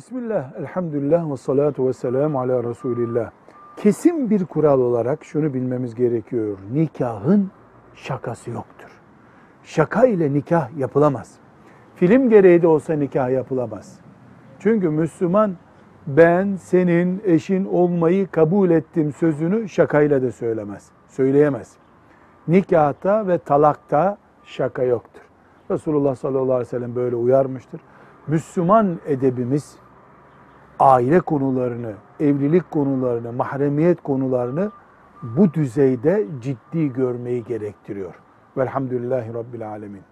Bismillah, elhamdülillah ve salatu ve selamu ala Resulillah. Kesin bir kural olarak şunu bilmemiz gerekiyor. Nikahın şakası yoktur. Şaka ile nikah yapılamaz. Film gereği de olsa nikah yapılamaz. Çünkü Müslüman ben senin eşin olmayı kabul ettim sözünü şakayla da söylemez. Söyleyemez. Nikahta ve talakta şaka yoktur. Resulullah sallallahu aleyhi ve sellem böyle uyarmıştır. Müslüman edebimiz aile konularını, evlilik konularını, mahremiyet konularını bu düzeyde ciddi görmeyi gerektiriyor. Velhamdülillahi Rabbil Alemin.